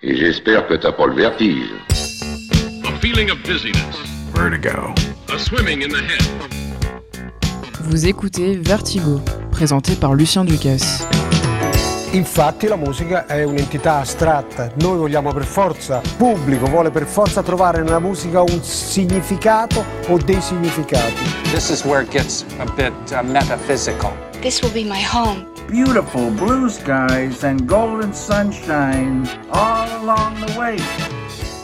Et j'espère que t'as pas le vertige. A feeling of dizziness. Vertigo. A swimming in the head. Vous écoutez Vertigo, présenté par Lucien Ducasse. Infatti la musica è un'entità astratta, noi vogliamo per forza, il pubblico vuole per forza trovare nella musica un significato o dei significati. This is where it gets a bit uh, metaphysical. This will be my home. Beautiful blue skies and golden sunshine all along the way.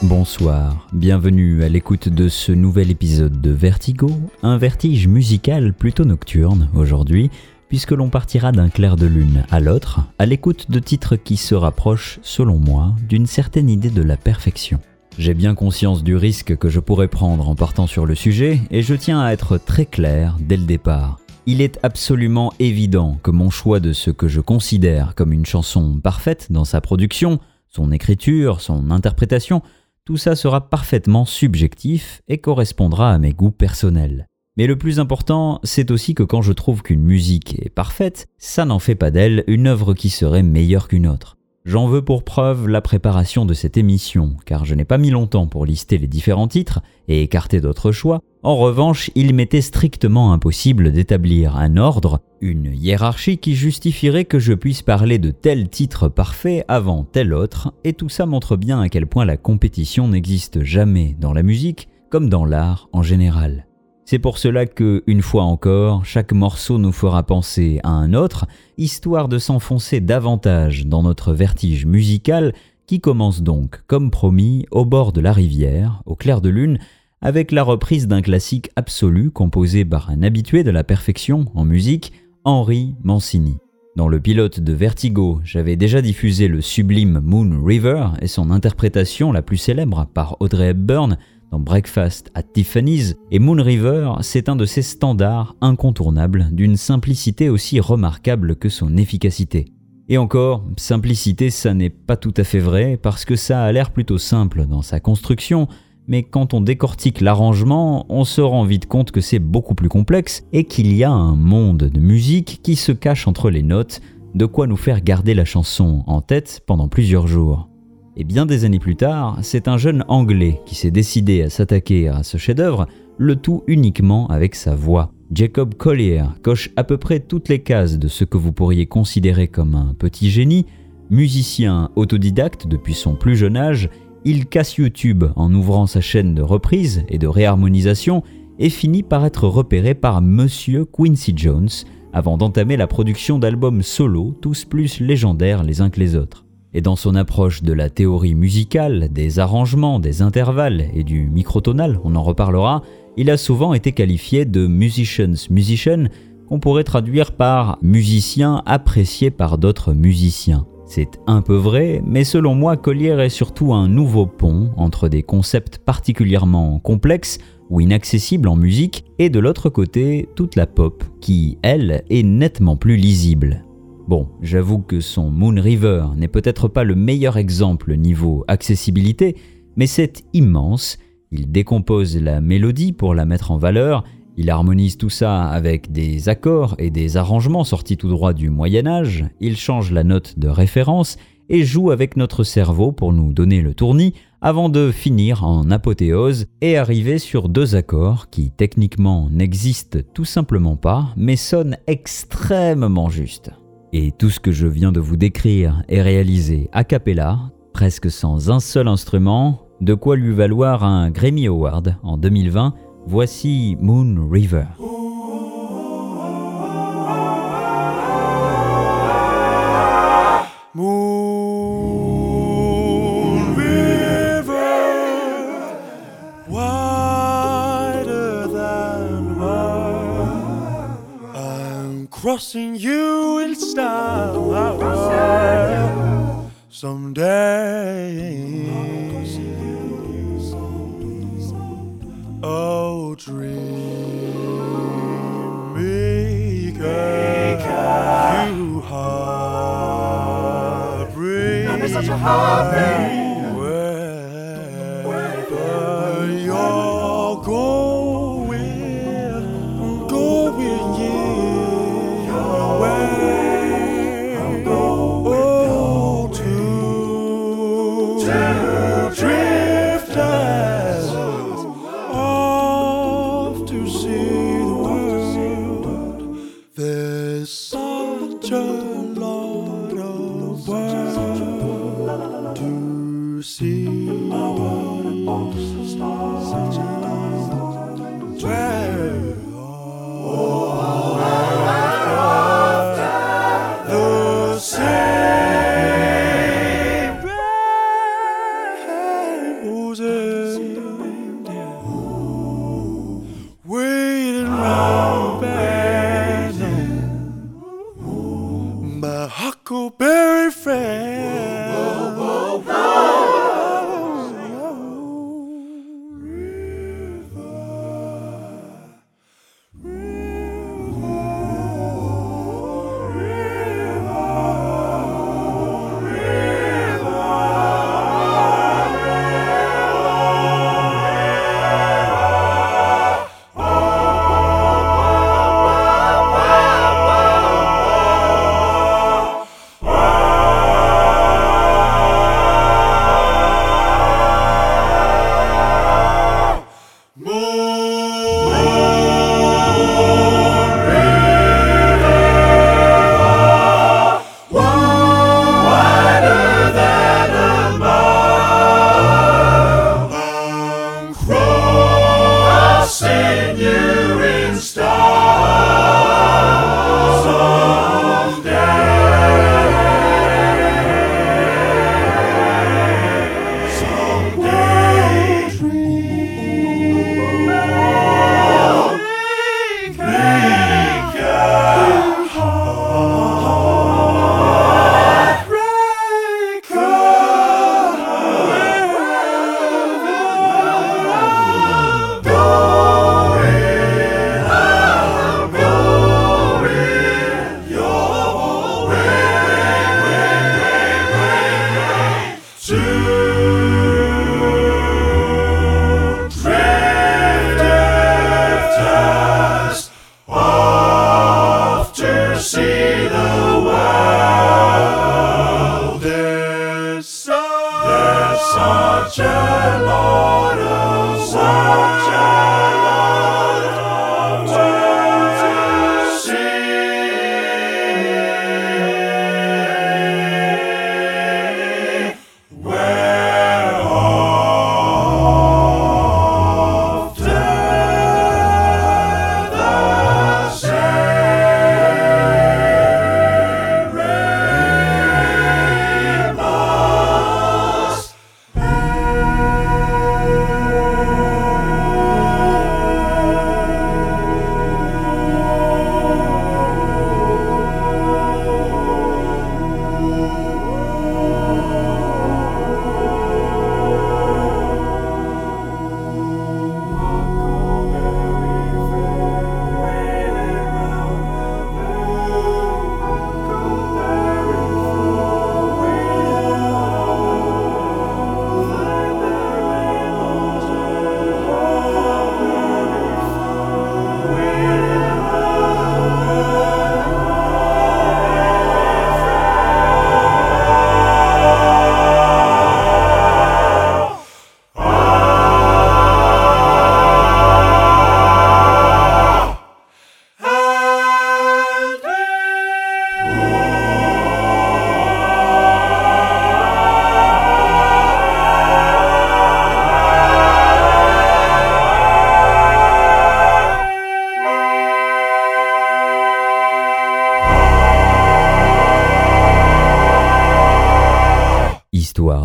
Bonsoir, bienvenue à l'écoute de ce nouvel épisode de Vertigo, un vertige musical plutôt nocturne aujourd'hui, puisque l'on partira d'un clair de lune à l'autre, à l'écoute de titres qui se rapprochent, selon moi, d'une certaine idée de la perfection. J'ai bien conscience du risque que je pourrais prendre en partant sur le sujet, et je tiens à être très clair dès le départ. Il est absolument évident que mon choix de ce que je considère comme une chanson parfaite dans sa production, son écriture, son interprétation, tout ça sera parfaitement subjectif et correspondra à mes goûts personnels. Mais le plus important, c'est aussi que quand je trouve qu'une musique est parfaite, ça n'en fait pas d'elle une œuvre qui serait meilleure qu'une autre. J'en veux pour preuve la préparation de cette émission, car je n'ai pas mis longtemps pour lister les différents titres et écarter d'autres choix. En revanche, il m'était strictement impossible d'établir un ordre, une hiérarchie qui justifierait que je puisse parler de tel titre parfait avant tel autre, et tout ça montre bien à quel point la compétition n'existe jamais dans la musique comme dans l'art en général. C'est pour cela que, une fois encore, chaque morceau nous fera penser à un autre, histoire de s'enfoncer davantage dans notre vertige musical qui commence donc, comme promis, au bord de la rivière, au clair de lune, avec la reprise d'un classique absolu composé par un habitué de la perfection en musique, Henri Mancini. Dans le pilote de Vertigo, j'avais déjà diffusé le sublime Moon River et son interprétation la plus célèbre par Audrey Hepburn, Breakfast at Tiffany's, et Moon River, c'est un de ces standards incontournables d'une simplicité aussi remarquable que son efficacité. Et encore, simplicité ça n'est pas tout à fait vrai parce que ça a l'air plutôt simple dans sa construction, mais quand on décortique l'arrangement, on se rend vite compte que c'est beaucoup plus complexe et qu'il y a un monde de musique qui se cache entre les notes, de quoi nous faire garder la chanson en tête pendant plusieurs jours. Et bien des années plus tard, c'est un jeune Anglais qui s'est décidé à s'attaquer à ce chef-d'œuvre, le tout uniquement avec sa voix. Jacob Collier coche à peu près toutes les cases de ce que vous pourriez considérer comme un petit génie. Musicien autodidacte depuis son plus jeune âge, il casse YouTube en ouvrant sa chaîne de reprise et de réharmonisation et finit par être repéré par Monsieur Quincy Jones avant d'entamer la production d'albums solo, tous plus légendaires les uns que les autres. Et dans son approche de la théorie musicale, des arrangements, des intervalles et du microtonal, on en reparlera, il a souvent été qualifié de musician's musician, qu'on pourrait traduire par musicien apprécié par d'autres musiciens. C'est un peu vrai, mais selon moi, Collier est surtout un nouveau pont entre des concepts particulièrement complexes ou inaccessibles en musique, et de l'autre côté, toute la pop, qui, elle, est nettement plus lisible. Bon, j'avoue que son Moon River n'est peut-être pas le meilleur exemple niveau accessibilité, mais c'est immense. Il décompose la mélodie pour la mettre en valeur, il harmonise tout ça avec des accords et des arrangements sortis tout droit du Moyen Âge, il change la note de référence et joue avec notre cerveau pour nous donner le tournis avant de finir en apothéose et arriver sur deux accords qui techniquement n'existent tout simplement pas mais sonnent extrêmement justes. Et tout ce que je viens de vous décrire est réalisé a cappella, presque sans un seul instrument, de quoi lui valoir un Grammy Award en 2020. Voici Moon River.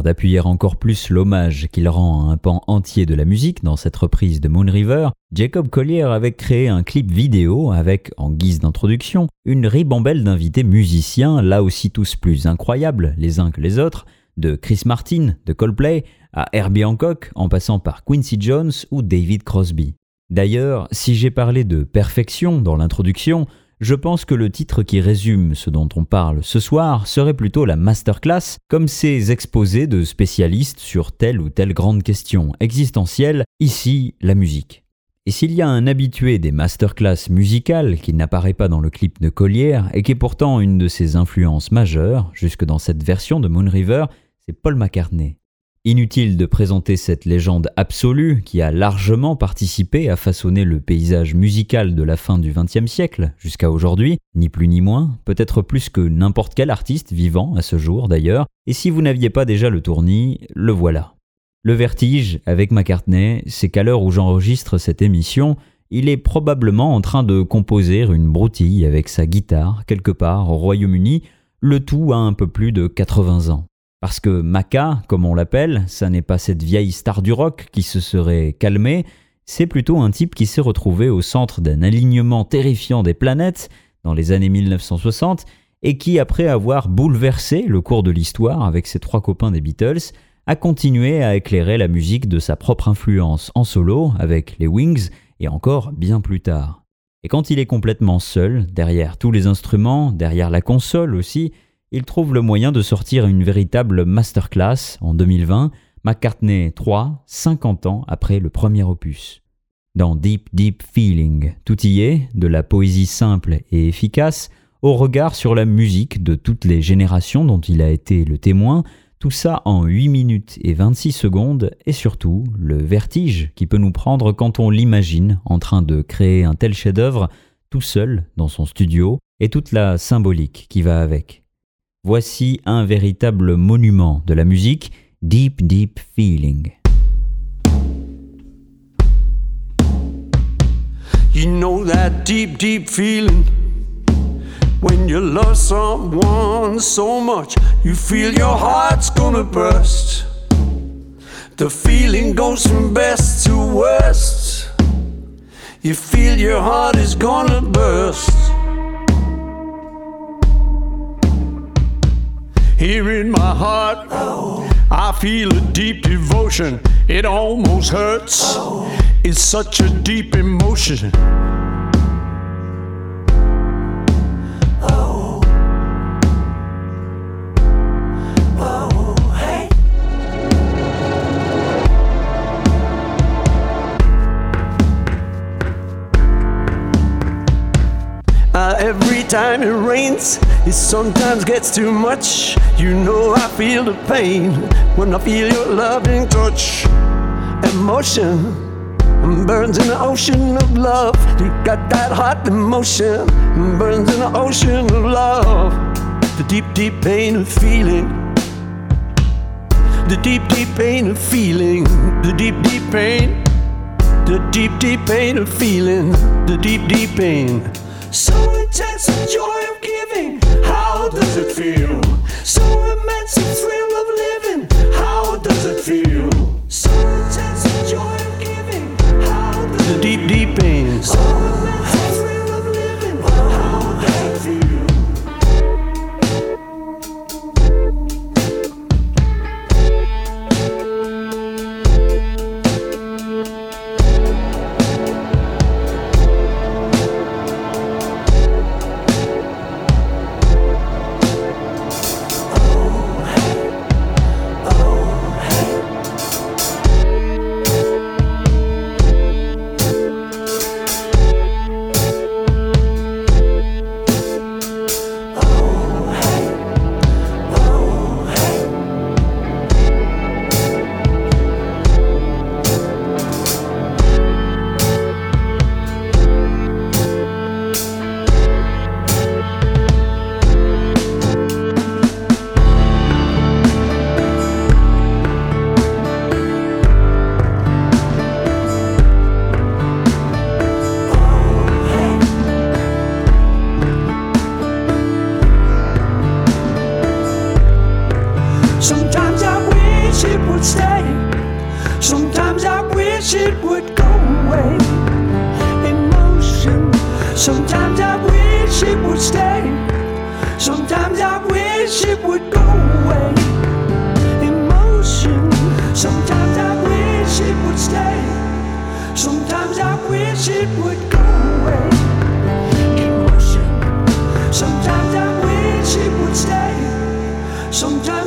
D'appuyer encore plus l'hommage qu'il rend à un pan entier de la musique dans cette reprise de Moon River, Jacob Collier avait créé un clip vidéo avec, en guise d'introduction, une ribambelle d'invités musiciens, là aussi tous plus incroyables les uns que les autres, de Chris Martin, de Coldplay, à Herbie Hancock, en passant par Quincy Jones ou David Crosby. D'ailleurs, si j'ai parlé de perfection dans l'introduction, je pense que le titre qui résume ce dont on parle ce soir serait plutôt la masterclass, comme ces exposés de spécialistes sur telle ou telle grande question existentielle, ici la musique. Et s'il y a un habitué des masterclass musicales qui n'apparaît pas dans le clip de Collier et qui est pourtant une de ses influences majeures, jusque dans cette version de Moon River, c'est Paul McCartney. Inutile de présenter cette légende absolue qui a largement participé à façonner le paysage musical de la fin du XXe siècle jusqu'à aujourd'hui, ni plus ni moins, peut-être plus que n'importe quel artiste vivant à ce jour d'ailleurs, et si vous n'aviez pas déjà le tournis, le voilà. Le vertige avec McCartney, c'est qu'à l'heure où j'enregistre cette émission, il est probablement en train de composer une broutille avec sa guitare quelque part au Royaume-Uni, le tout à un peu plus de 80 ans. Parce que Maca, comme on l'appelle, ça n'est pas cette vieille star du rock qui se serait calmée, c'est plutôt un type qui s'est retrouvé au centre d'un alignement terrifiant des planètes dans les années 1960 et qui, après avoir bouleversé le cours de l'histoire avec ses trois copains des Beatles, a continué à éclairer la musique de sa propre influence en solo avec les Wings et encore bien plus tard. Et quand il est complètement seul, derrière tous les instruments, derrière la console aussi, il trouve le moyen de sortir une véritable masterclass en 2020, McCartney 3, 50 ans après le premier opus. Dans Deep Deep Feeling, tout y est, de la poésie simple et efficace, au regard sur la musique de toutes les générations dont il a été le témoin, tout ça en 8 minutes et 26 secondes, et surtout le vertige qui peut nous prendre quand on l'imagine en train de créer un tel chef-d'œuvre tout seul dans son studio, et toute la symbolique qui va avec. Voici un véritable monument de la musique, Deep Deep Feeling. You know that deep, deep feeling when you love someone so much, you feel your heart's gonna burst. The feeling goes from best to worst. You feel your heart is gonna burst. Here in my heart, I feel a deep devotion. It almost hurts. It's such a deep emotion. Time it rains, it sometimes gets too much. You know I feel the pain when I feel your loving touch. Emotion burns in the ocean of love. You got that hot emotion burns in the ocean of love. The deep, deep pain of feeling. The deep, deep pain of feeling. The deep, deep pain. The deep, deep pain of feeling. The deep, deep pain. So intense joy of giving. How does it feel? So immense the thrill of Sometimes I wish it would stay. Sometimes I wish it would go away. Emotion. Sometimes I wish it would stay. Sometimes I wish it would go away. Emotion. Sometimes I wish it would stay. Sometimes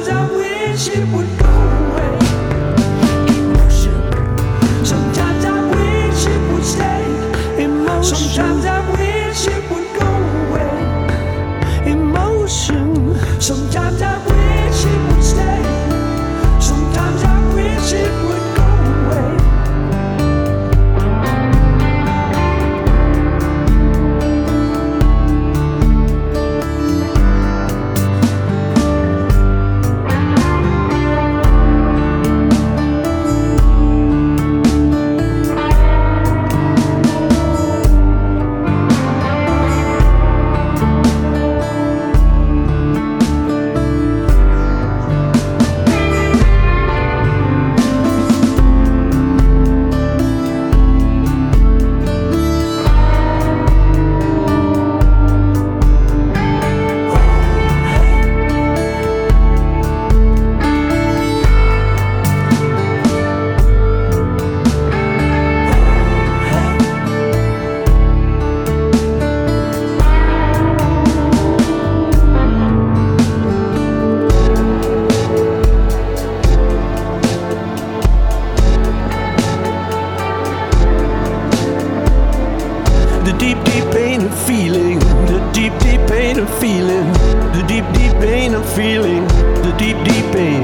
pain of feeling, the deep, deep pain of feeling, the deep, deep pain.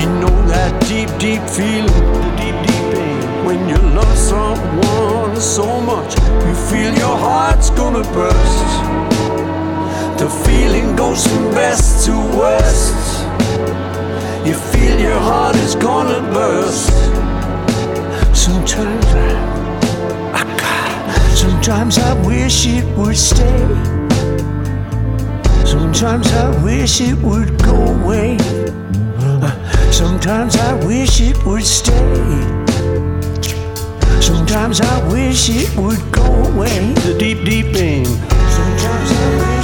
You know that deep, deep feeling, the deep, deep pain. When you love someone so much, you feel your heart's gonna burst. The feeling goes from best to worst. You feel your heart is gonna burst. Sometimes I, I, sometimes I wish it would stay. Sometimes I wish it would go away. Sometimes I wish it would stay. Sometimes I wish it would go away. The deep, deep pain. Sometimes I wish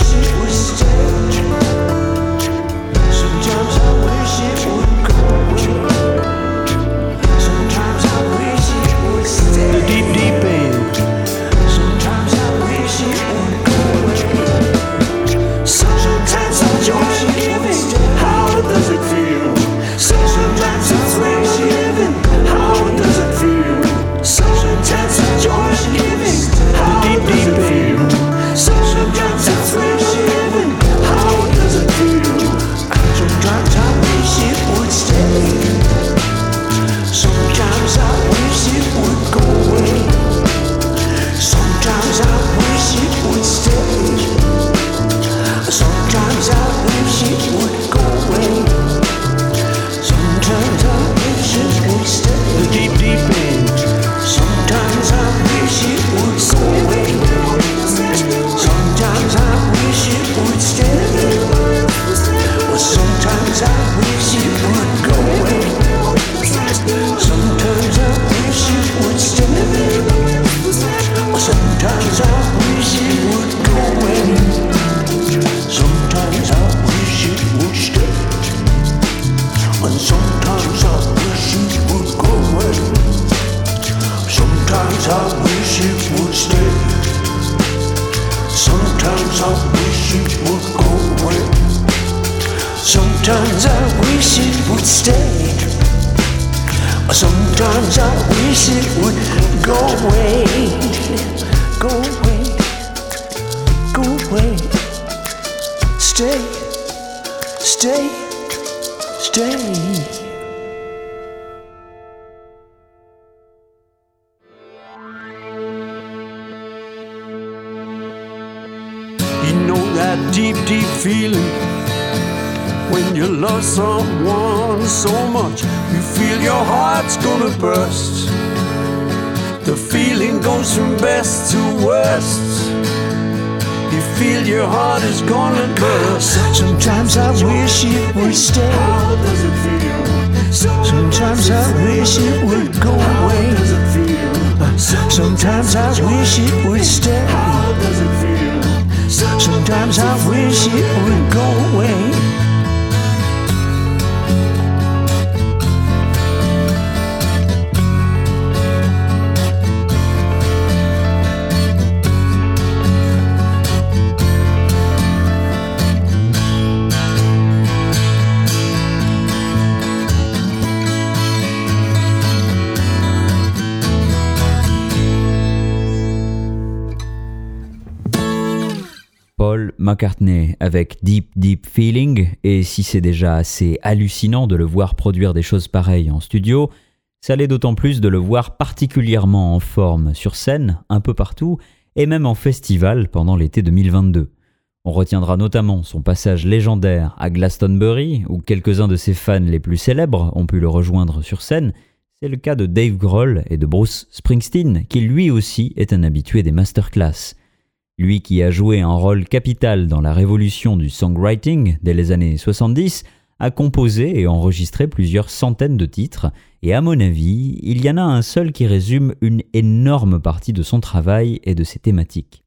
best to worst. You feel your heart is gonna burst. Sometimes I wish it would stay. How does it feel? Sometimes I wish it would go away. Sometimes I wish it would stay. How does it feel? Sometimes I wish it would go away. Paul McCartney avec Deep Deep Feeling, et si c'est déjà assez hallucinant de le voir produire des choses pareilles en studio, ça l'est d'autant plus de le voir particulièrement en forme sur scène, un peu partout, et même en festival pendant l'été 2022. On retiendra notamment son passage légendaire à Glastonbury, où quelques-uns de ses fans les plus célèbres ont pu le rejoindre sur scène. C'est le cas de Dave Grohl et de Bruce Springsteen, qui lui aussi est un habitué des masterclass. Lui qui a joué un rôle capital dans la révolution du songwriting dès les années 70, a composé et enregistré plusieurs centaines de titres, et à mon avis, il y en a un seul qui résume une énorme partie de son travail et de ses thématiques.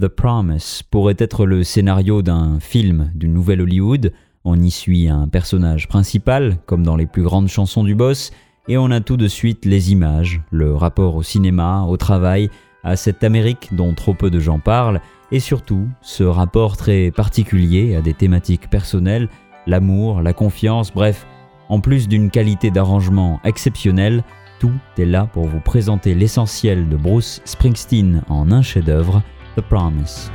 The Promise pourrait être le scénario d'un film du Nouvel Hollywood, on y suit un personnage principal, comme dans les plus grandes chansons du boss, et on a tout de suite les images, le rapport au cinéma, au travail, à cette Amérique dont trop peu de gens parlent, et surtout ce rapport très particulier à des thématiques personnelles, l'amour, la confiance, bref, en plus d'une qualité d'arrangement exceptionnelle, tout est là pour vous présenter l'essentiel de Bruce Springsteen en un chef-d'œuvre, The Promise.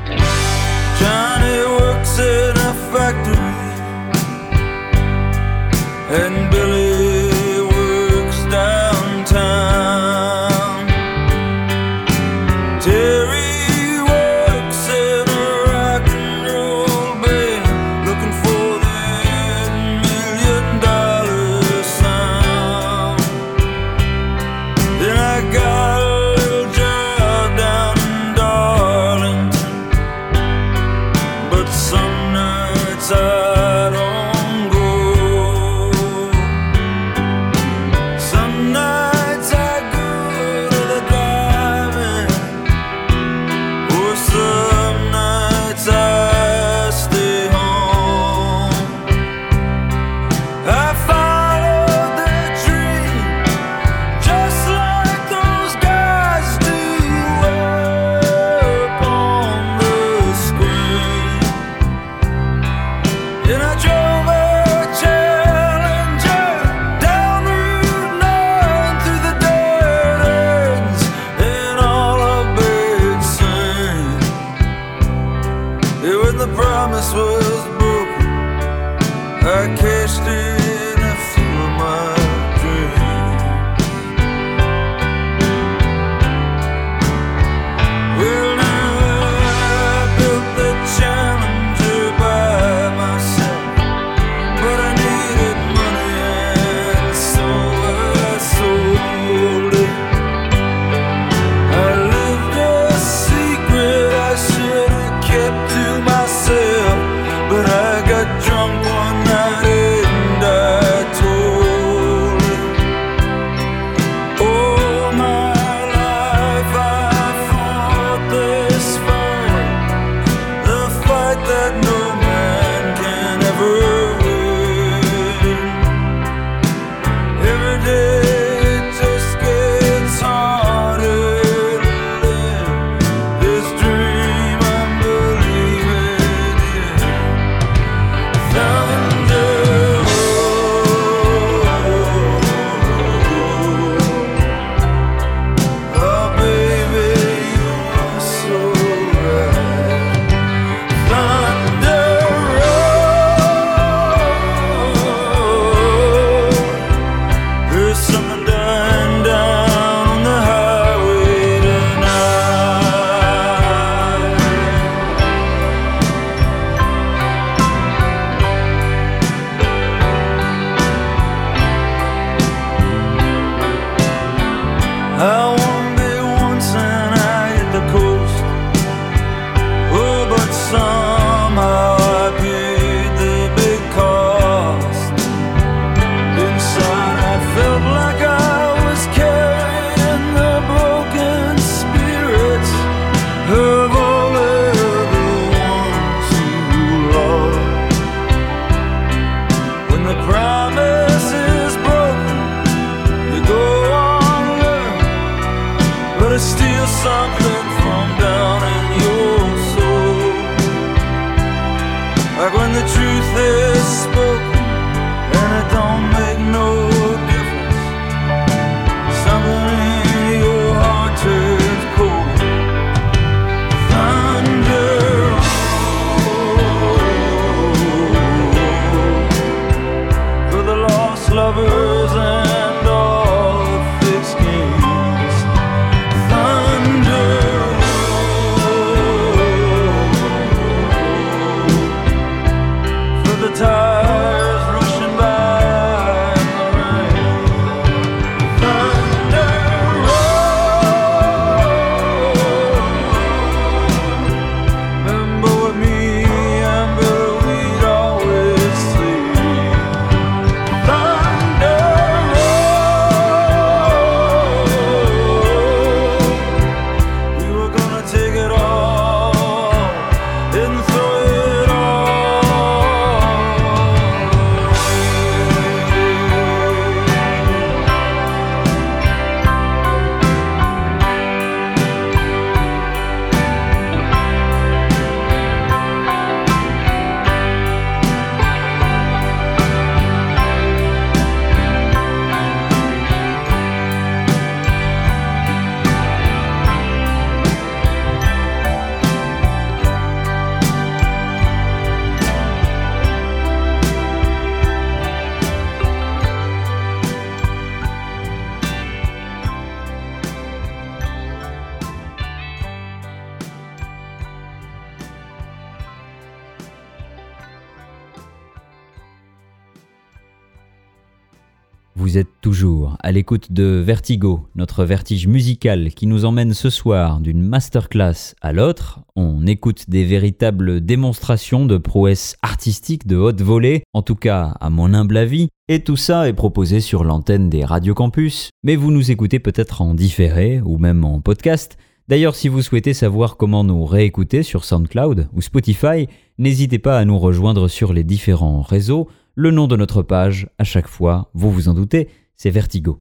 L'écoute de Vertigo, notre vertige musical qui nous emmène ce soir d'une masterclass à l'autre. On écoute des véritables démonstrations de prouesse artistique de haute volée, en tout cas à mon humble avis, et tout ça est proposé sur l'antenne des Radio Campus, mais vous nous écoutez peut-être en différé ou même en podcast. D'ailleurs, si vous souhaitez savoir comment nous réécouter sur SoundCloud ou Spotify, n'hésitez pas à nous rejoindre sur les différents réseaux. Le nom de notre page, à chaque fois, vous vous en doutez, c'est Vertigo.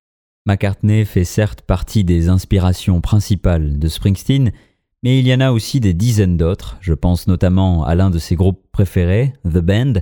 McCartney fait certes partie des inspirations principales de Springsteen, mais il y en a aussi des dizaines d'autres, je pense notamment à l'un de ses groupes préférés, The Band,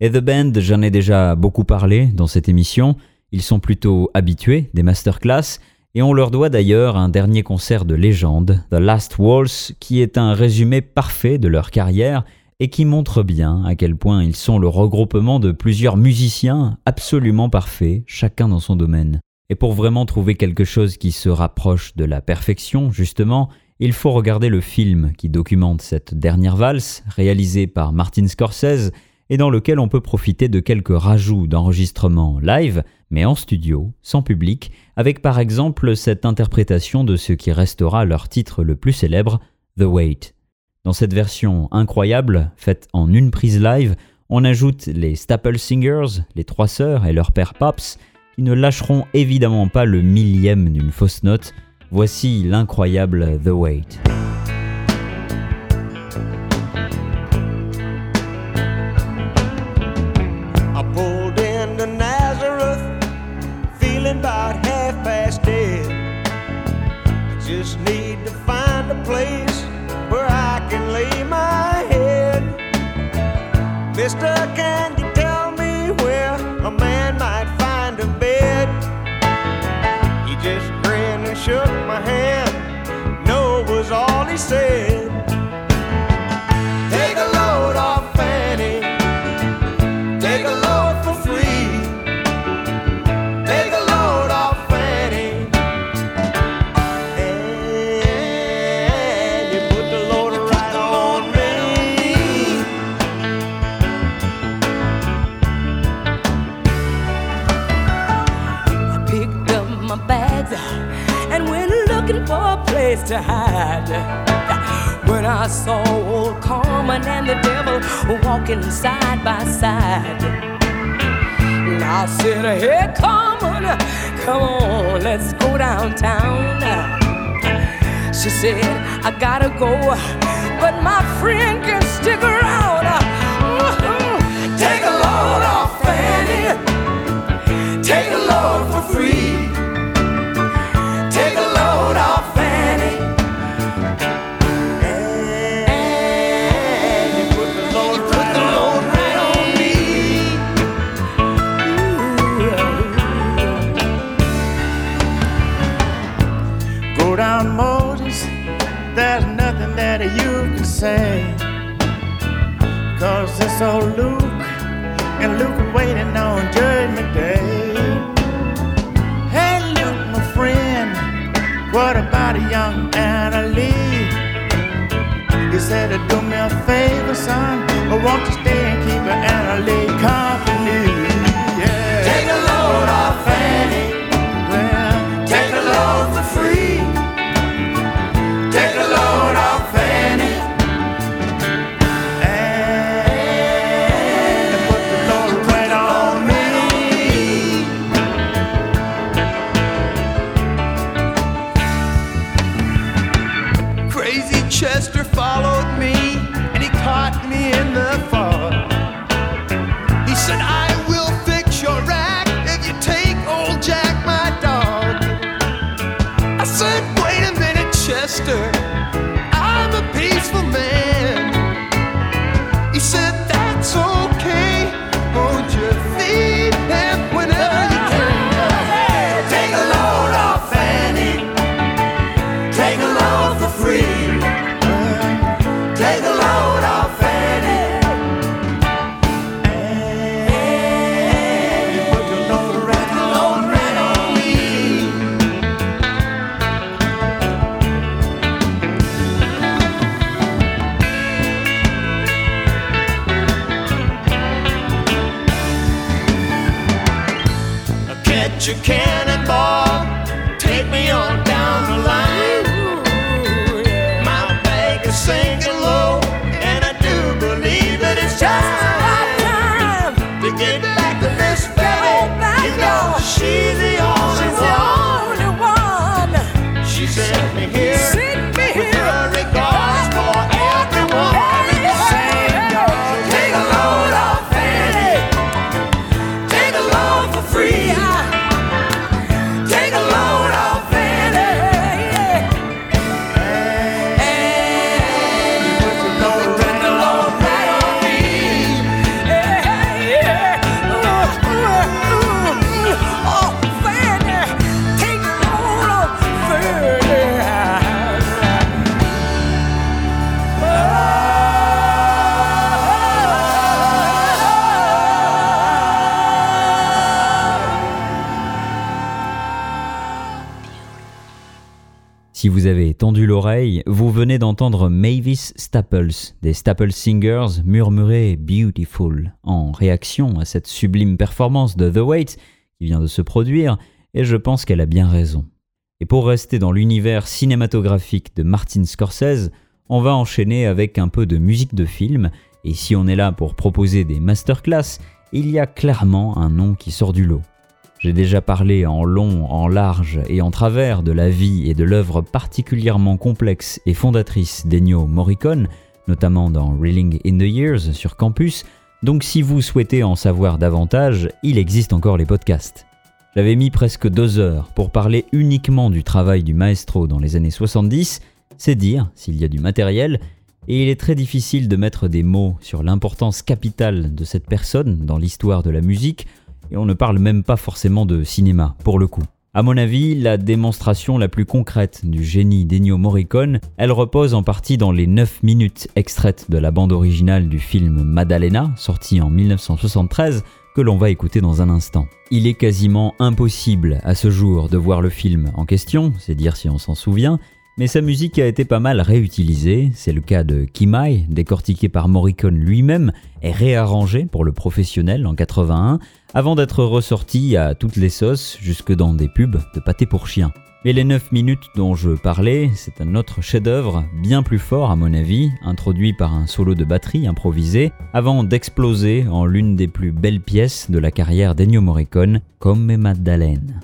et The Band, j'en ai déjà beaucoup parlé dans cette émission, ils sont plutôt habitués des masterclass, et on leur doit d'ailleurs un dernier concert de légende, The Last Waltz, qui est un résumé parfait de leur carrière et qui montre bien à quel point ils sont le regroupement de plusieurs musiciens absolument parfaits, chacun dans son domaine. Et pour vraiment trouver quelque chose qui se rapproche de la perfection, justement, il faut regarder le film qui documente cette dernière valse, réalisé par Martin Scorsese, et dans lequel on peut profiter de quelques rajouts d'enregistrements live, mais en studio, sans public, avec par exemple cette interprétation de ce qui restera leur titre le plus célèbre, The Wait. Dans cette version incroyable, faite en une prise live, on ajoute les Staple Singers, les trois sœurs et leur père Pops, qui ne lâcheront évidemment pas le millième d'une fausse note. Voici l'incroyable The Wait. Old Carmen and the devil walking side by side. And I said, Hey, Carmen, come on, let's go downtown. She said, I gotta go, but my friend can stick around. Say. Cause it's old Luke, and Luke waiting on Judgment Day. Hey, Luke, my friend, what about a young Anna Lee? He said, Do me a favor, son, or won't you stay and keep Anna Lee Si vous avez tendu l'oreille, vous venez d'entendre Mavis Staples, des Staples Singers, murmurer Beautiful en réaction à cette sublime performance de The Wait qui vient de se produire, et je pense qu'elle a bien raison. Et pour rester dans l'univers cinématographique de Martin Scorsese, on va enchaîner avec un peu de musique de film, et si on est là pour proposer des masterclass, il y a clairement un nom qui sort du lot. J'ai déjà parlé en long, en large et en travers de la vie et de l'œuvre particulièrement complexe et fondatrice d'Ennio Morricone, notamment dans Reeling in the Years sur Campus, donc si vous souhaitez en savoir davantage, il existe encore les podcasts. J'avais mis presque deux heures pour parler uniquement du travail du maestro dans les années 70, c'est dire s'il y a du matériel, et il est très difficile de mettre des mots sur l'importance capitale de cette personne dans l'histoire de la musique, et on ne parle même pas forcément de cinéma, pour le coup. À mon avis, la démonstration la plus concrète du génie d'Ennio Morricone, elle repose en partie dans les 9 minutes extraites de la bande originale du film Maddalena, sorti en 1973, que l'on va écouter dans un instant. Il est quasiment impossible à ce jour de voir le film en question, c'est dire si on s'en souvient, mais sa musique a été pas mal réutilisée, c'est le cas de Kimai, décortiqué par Morricone lui-même et réarrangé pour le professionnel en 81, avant d'être ressorti à toutes les sauces jusque dans des pubs de pâté pour chiens. Mais les 9 minutes dont je parlais, c'est un autre chef-d'œuvre, bien plus fort à mon avis, introduit par un solo de batterie improvisé, avant d'exploser en l'une des plus belles pièces de la carrière d'Ennio Morricone, Come Maddalene.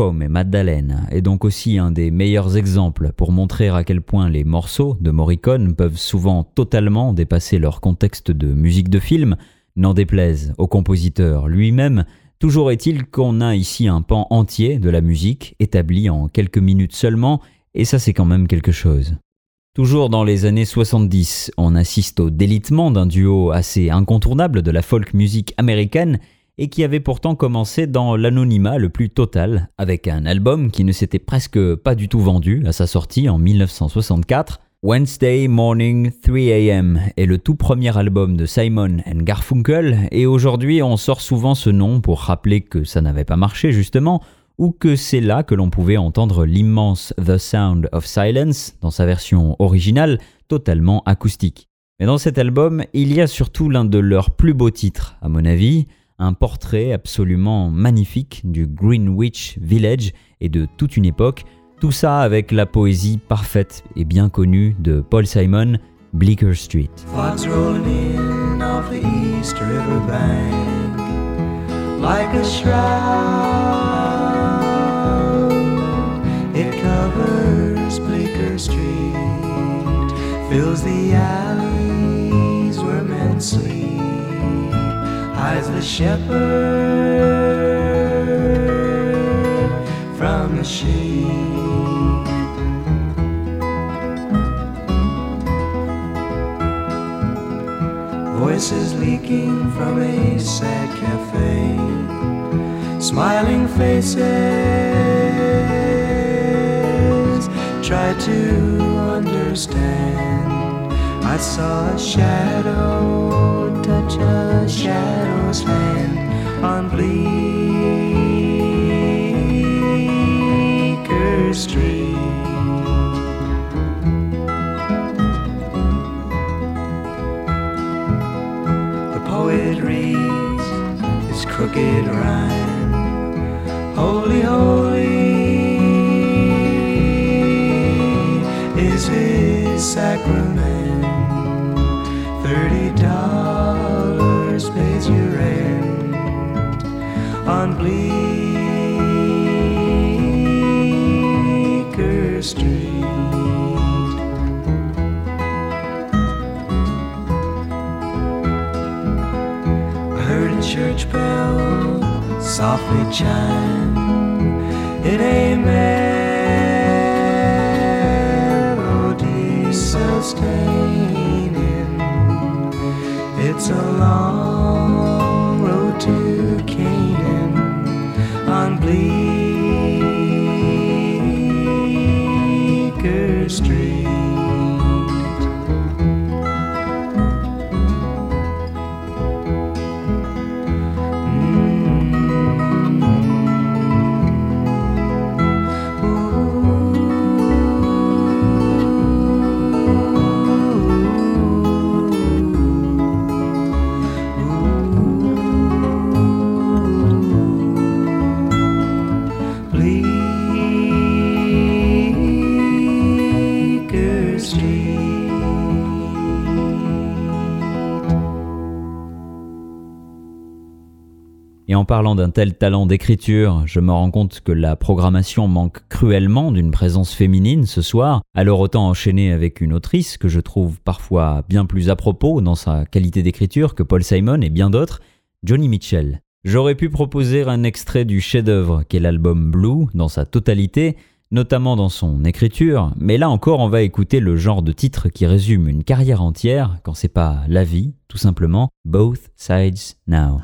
Come Maddalena est donc aussi un des meilleurs exemples pour montrer à quel point les morceaux de Morricone peuvent souvent totalement dépasser leur contexte de musique de film, n'en déplaise au compositeur lui-même. Toujours est-il qu'on a ici un pan entier de la musique établi en quelques minutes seulement, et ça c'est quand même quelque chose. Toujours dans les années 70, on assiste au délitement d'un duo assez incontournable de la folk music américaine et qui avait pourtant commencé dans l'anonymat le plus total, avec un album qui ne s'était presque pas du tout vendu à sa sortie en 1964. Wednesday Morning 3am est le tout premier album de Simon Garfunkel, et aujourd'hui on sort souvent ce nom pour rappeler que ça n'avait pas marché justement, ou que c'est là que l'on pouvait entendre l'immense The Sound of Silence dans sa version originale, totalement acoustique. Mais dans cet album, il y a surtout l'un de leurs plus beaux titres, à mon avis, un portrait absolument magnifique du Greenwich Village et de toute une époque, tout ça avec la poésie parfaite et bien connue de Paul Simon, Bleecker Street. Hides the shepherd from the sheep. Voices leaking from a sad cafe, smiling faces try to understand. I saw a shadow touch a shadow's hand on Bleecker Street. The poet reads his crooked rhyme. Holy, holy is his sacrament. Bleecker Street. I heard a church bell softly chime in a melody sustaining. It's a long on en parlant d'un tel talent d'écriture, je me rends compte que la programmation manque cruellement d'une présence féminine ce soir, alors autant enchaîner avec une autrice que je trouve parfois bien plus à propos dans sa qualité d'écriture que Paul Simon et bien d'autres, Johnny Mitchell. J'aurais pu proposer un extrait du chef-d'œuvre qu'est l'album Blue dans sa totalité, notamment dans son écriture, mais là encore on va écouter le genre de titre qui résume une carrière entière, quand c'est pas la vie, tout simplement, Both Sides Now.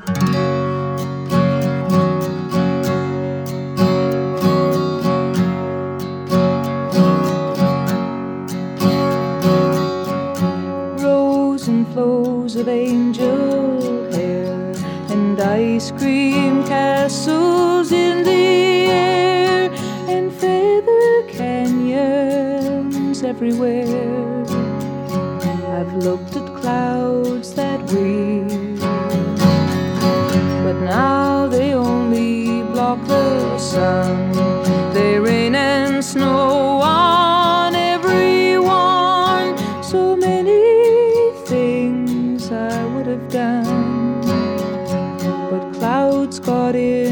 Castles in the air and feather canyons everywhere. I've looked at clouds that way, but now they only block the sun. They rain and snow on everyone. So many things I would have done, but clouds got in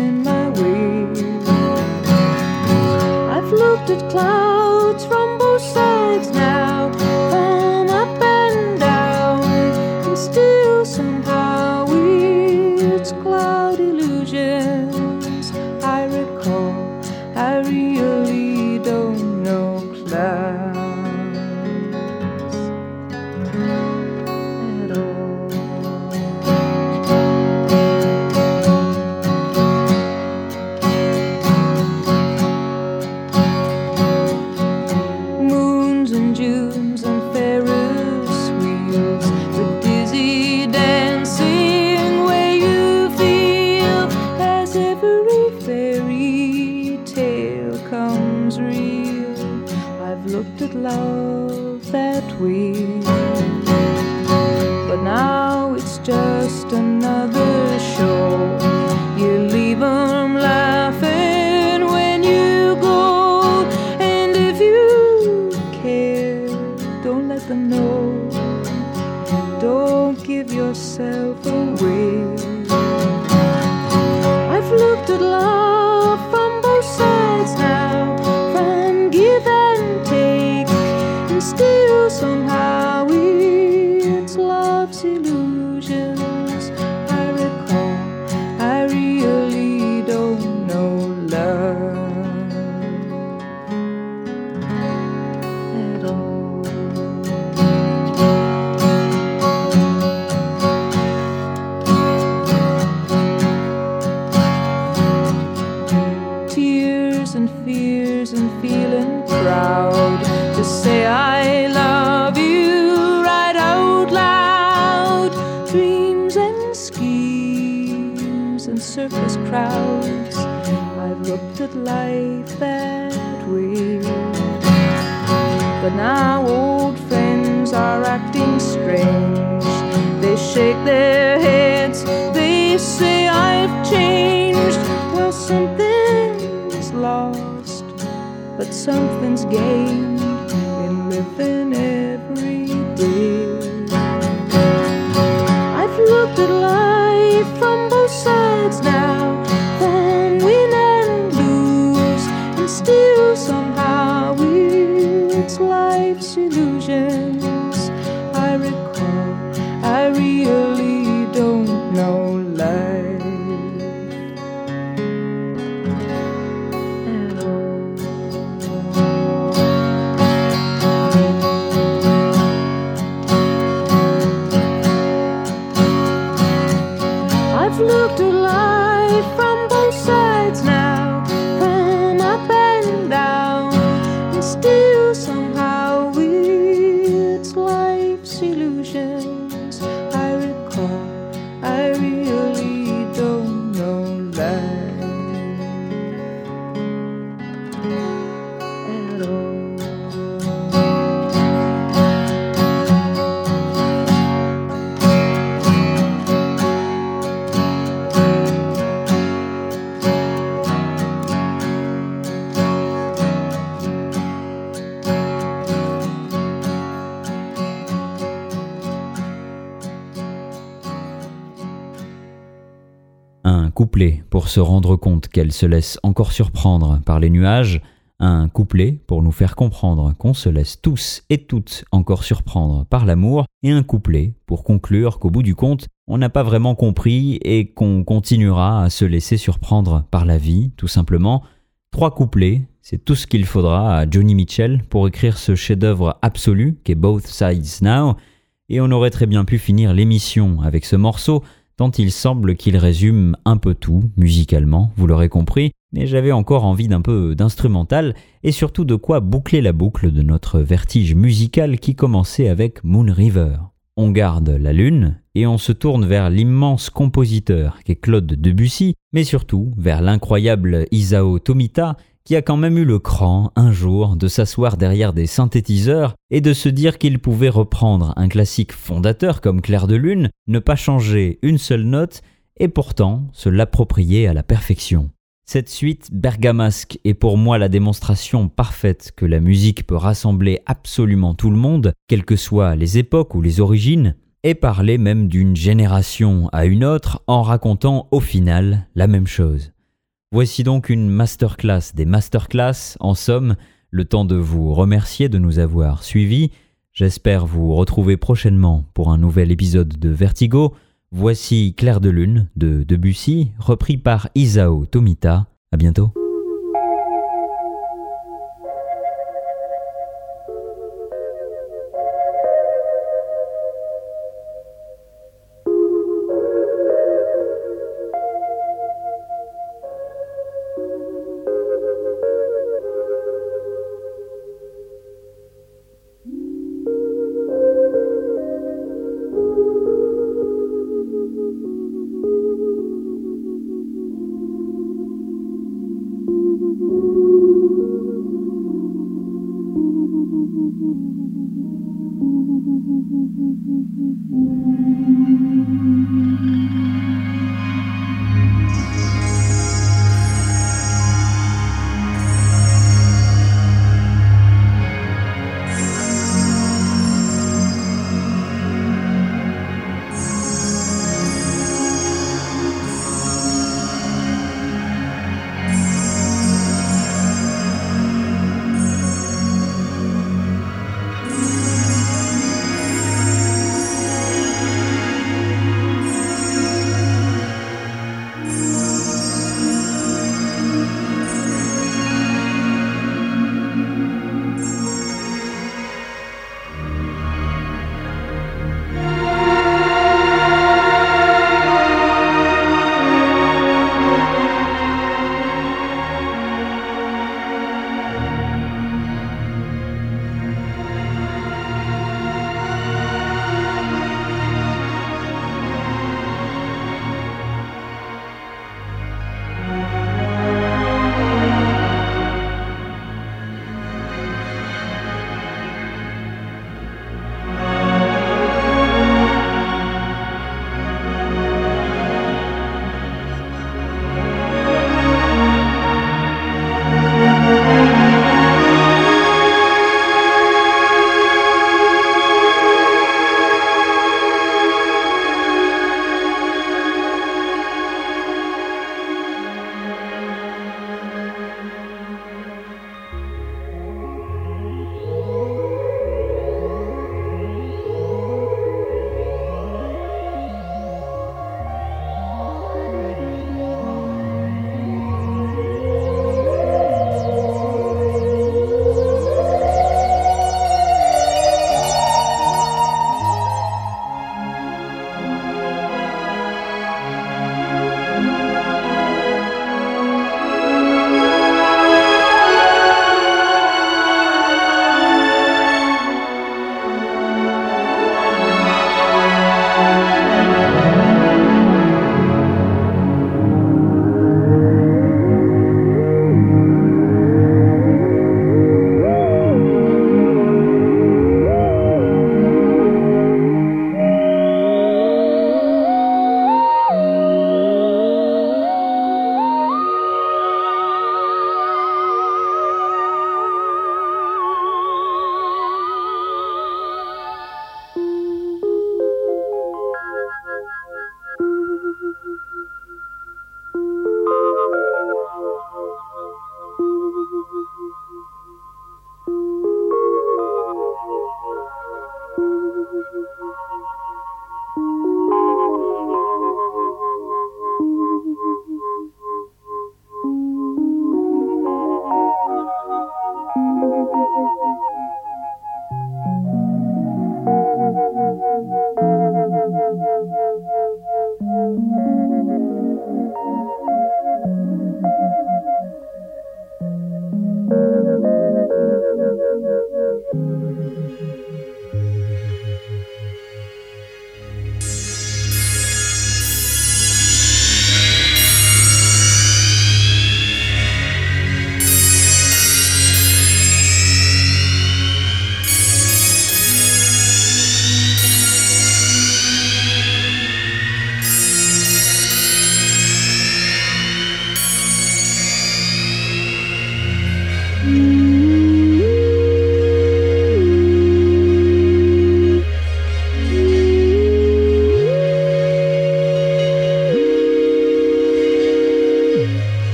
shake their heads, they say I've changed. Well, something's lost, but something's gained in living every day. I've looked at life from both sides now, from win and lose, and still somehow it's life's illusions. Pour se rendre compte qu'elle se laisse encore surprendre par les nuages, un couplet pour nous faire comprendre qu'on se laisse tous et toutes encore surprendre par l'amour, et un couplet pour conclure qu'au bout du compte, on n'a pas vraiment compris et qu'on continuera à se laisser surprendre par la vie, tout simplement. Trois couplets, c'est tout ce qu'il faudra à Johnny Mitchell pour écrire ce chef-d'œuvre absolu qu'est Both Sides Now, et on aurait très bien pu finir l'émission avec ce morceau, tant il semble qu'il résume un peu tout, musicalement, vous l'aurez compris, mais j'avais encore envie d'un peu d'instrumental, et surtout de quoi boucler la boucle de notre vertige musical qui commençait avec Moon River. On garde la lune, et on se tourne vers l'immense compositeur qu'est Claude Debussy, mais surtout vers l'incroyable Isao Tomita, qui a quand même eu le cran, un jour, de s'asseoir derrière des synthétiseurs et de se dire qu'il pouvait reprendre un classique fondateur comme Clair de Lune, ne pas changer une seule note, et pourtant se l'approprier à la perfection. Cette suite bergamasque est pour moi la démonstration parfaite que la musique peut rassembler absolument tout le monde, quelles que soient les époques ou les origines, et parler même d'une génération à une autre en racontant au final la même chose. Voici donc une masterclass des masterclass, en somme, Le temps de vous remercier de nous avoir suivis. J'espère vous retrouver prochainement pour un nouvel épisode de Vertigo. Voici Clair de Lune de Debussy, repris par Isao Tomita. À bientôt. Thank you.